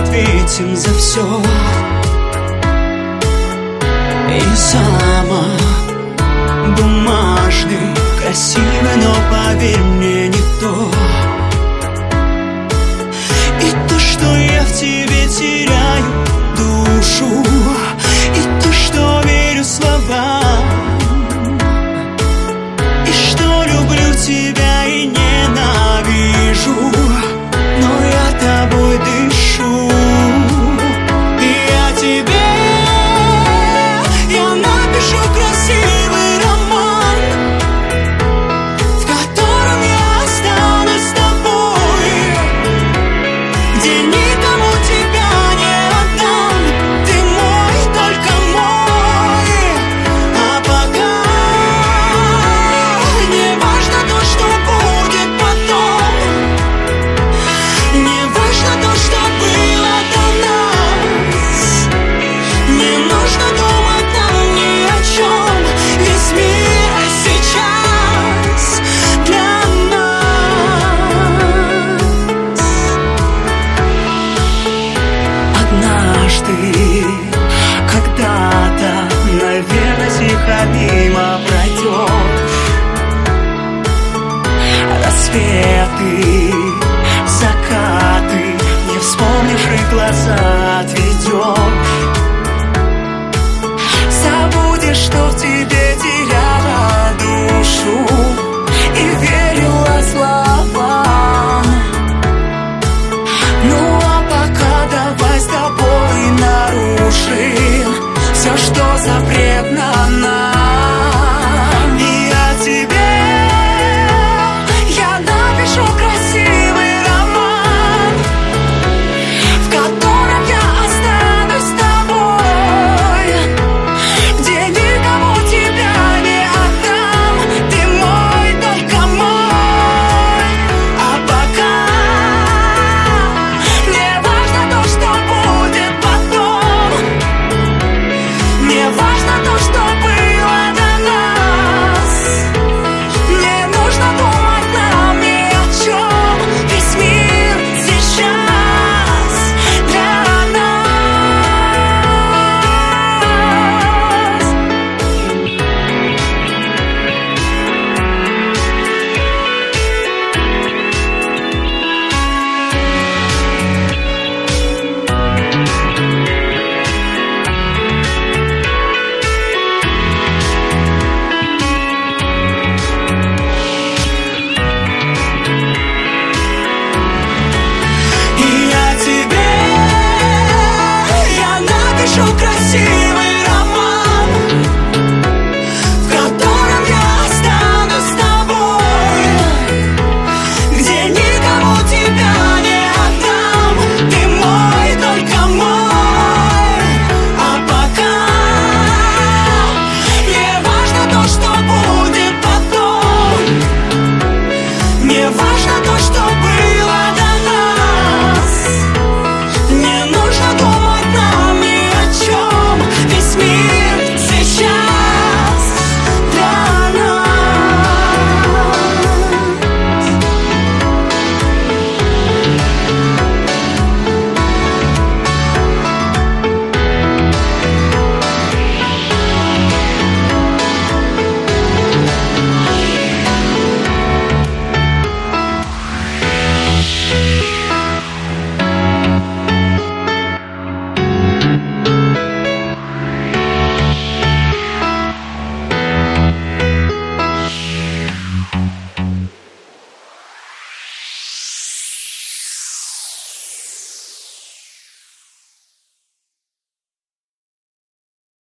ответим за все И замок бумажный Красивый, но поверь мне не то. И то, что я в тебе теряю душу И то, что верю словам. И что люблю тебя и ненавижу когда мимо пройдешь Рассветы, закаты Не вспомнишь и глаза отведешь Забудешь, что в тебе